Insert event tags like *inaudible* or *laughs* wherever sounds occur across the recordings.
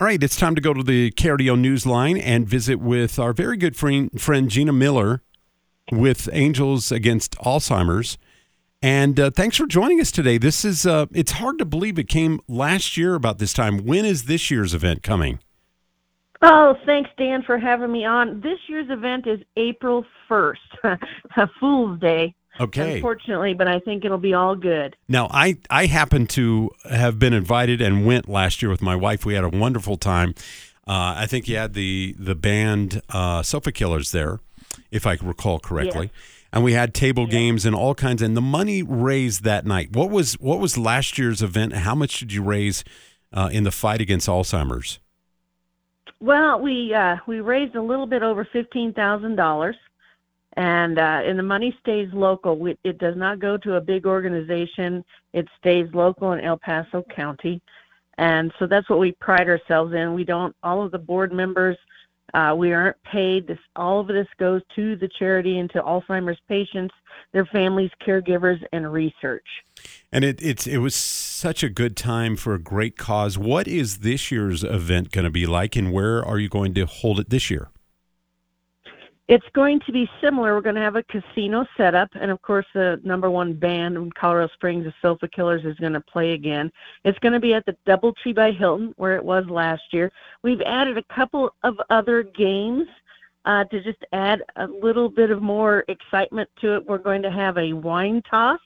All right, it's time to go to the KRDO Newsline and visit with our very good friend, friend Gina Miller with Angels Against Alzheimer's. And uh, thanks for joining us today. This is, uh, it's hard to believe it came last year about this time. When is this year's event coming? Oh, thanks, Dan, for having me on. This year's event is April 1st, *laughs* Fool's Day. Okay. Unfortunately, but I think it'll be all good. Now, I, I happen to have been invited and went last year with my wife. We had a wonderful time. Uh, I think you had the, the band uh, Sofa Killers there, if I recall correctly. Yes. And we had table games and all kinds, and the money raised that night. What was what was last year's event? How much did you raise uh, in the fight against Alzheimer's? Well, we uh, we raised a little bit over fifteen thousand dollars, and uh, and the money stays local. We, it does not go to a big organization. It stays local in El Paso County, and so that's what we pride ourselves in. We don't. All of the board members, uh, we aren't paid. This all of this goes to the charity and to Alzheimer's patients, their families, caregivers, and research. And it it's it was such a good time for a great cause. What is this year's event going to be like, and where are you going to hold it this year? It's going to be similar. We're going to have a casino setup, and of course, the number one band in Colorado Springs, the Sofa Killers, is going to play again. It's going to be at the DoubleTree by Hilton, where it was last year. We've added a couple of other games uh, to just add a little bit of more excitement to it. We're going to have a wine toss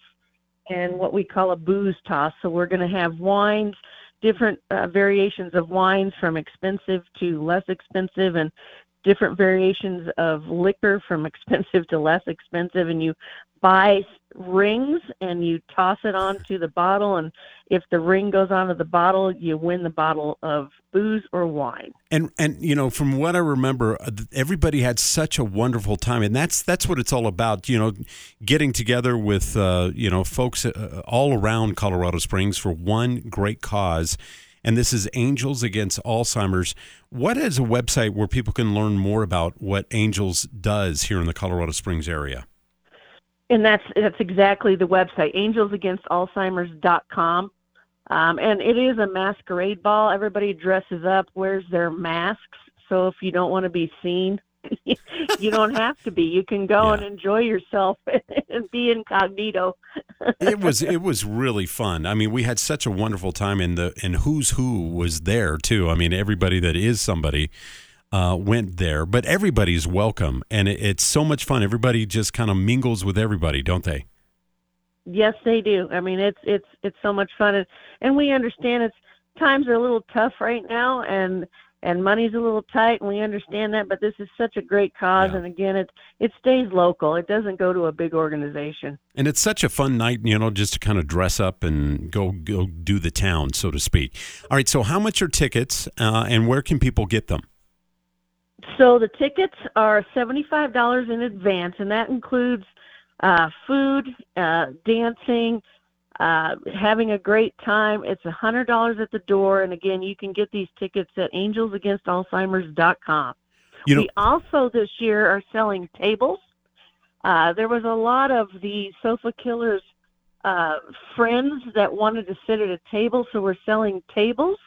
and what we call a booze toss. So we're going to have wines, different uh, variations of wines from expensive to less expensive, and different variations of liquor from *laughs* expensive to less expensive. And you buy rings and you toss it onto the bottle and if the ring goes onto the bottle you win the bottle of booze or wine and and you know from what i remember uh, everybody had such a wonderful time and that's that's what it's all about you know getting together with uh, you know folks uh, all around colorado springs for one great cause and this is angels against alzheimer's. What is a website where people can learn more about what angels does here in the colorado springs area? And that's that's exactly the website angelsagainst.alzheimer's.com um, and it is a masquerade ball. Everybody dresses up wears their masks. So if you don't want to be seen *laughs* you don't have to be you can go yeah. and enjoy yourself *laughs* and be incognito it was *laughs* it was really fun i mean we had such a wonderful time and the and who's who was there too i mean everybody that is somebody uh, went there, but everybody's welcome, and it, it's so much fun. Everybody just kind of mingles with everybody, don't they? Yes, they do. I mean, it's it's it's so much fun, and, and we understand it's times are a little tough right now, and and money's a little tight, and we understand that. But this is such a great cause, yeah. and again, it it stays local. It doesn't go to a big organization. And it's such a fun night, you know, just to kind of dress up and go go do the town, so to speak. All right, so how much are tickets, uh, and where can people get them? So the tickets are seventy-five dollars in advance, and that includes uh, food, uh, dancing, uh, having a great time. It's a hundred dollars at the door, and again, you can get these tickets at AngelsAgainstAlzheimer's.com. You know, we also this year are selling tables. Uh, there was a lot of the sofa killers uh, friends that wanted to sit at a table, so we're selling tables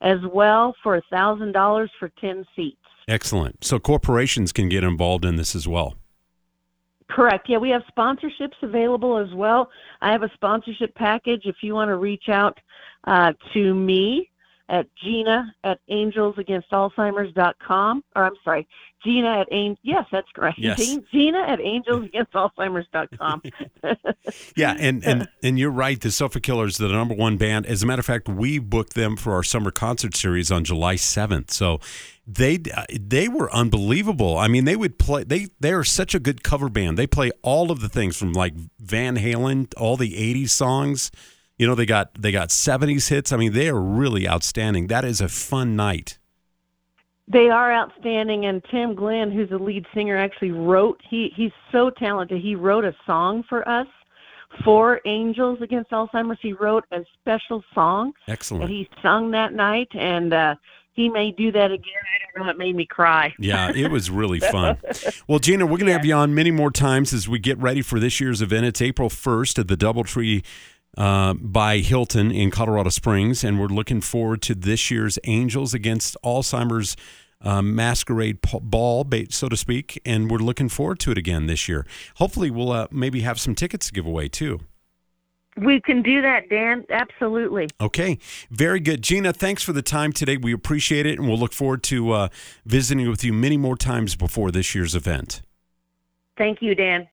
as well for a thousand dollars for ten seats. Excellent. So corporations can get involved in this as well. Correct. Yeah, we have sponsorships available as well. I have a sponsorship package if you want to reach out uh, to me at Gina at angelsagainst.alzheimer's.com. Or I'm sorry, Gina at Angel. Yes, that's correct. Yes. Gina at angelsagainst.alzheimer's.com. *laughs* yeah, and, and and you're right. The Sofa Killers, the number one band. As a matter of fact, we booked them for our summer concert series on July 7th. So they they were unbelievable. I mean, they would play. They they are such a good cover band. They play all of the things from like Van Halen, all the '80s songs. You know, they got they got '70s hits. I mean, they are really outstanding. That is a fun night. They are outstanding, and Tim Glenn, who's the lead singer, actually wrote. He he's so talented. He wrote a song for us for Angels Against Alzheimer's. He wrote a special song. Excellent. And he sung that night, and uh, he may do that again. I don't know. It made me cry. Yeah, it was really *laughs* fun. well, Gina, we're going to yeah. have you on many more times as we get ready for this year's event. It's April 1st at the Doubletree uh, by Hilton in Colorado Springs, and we're looking forward to this year's Angels against Alzheimer's uh, masquerade ball, bait so to speak, and we're looking forward to it again this year. Hopefully, we'll uh, maybe have some tickets to give away too. We can do that, Dan. Absolutely. Okay. Very good. Gina, thanks for the time today. We appreciate it, and we'll look forward to uh, visiting with you many more times before this year's event. Thank you, Dan.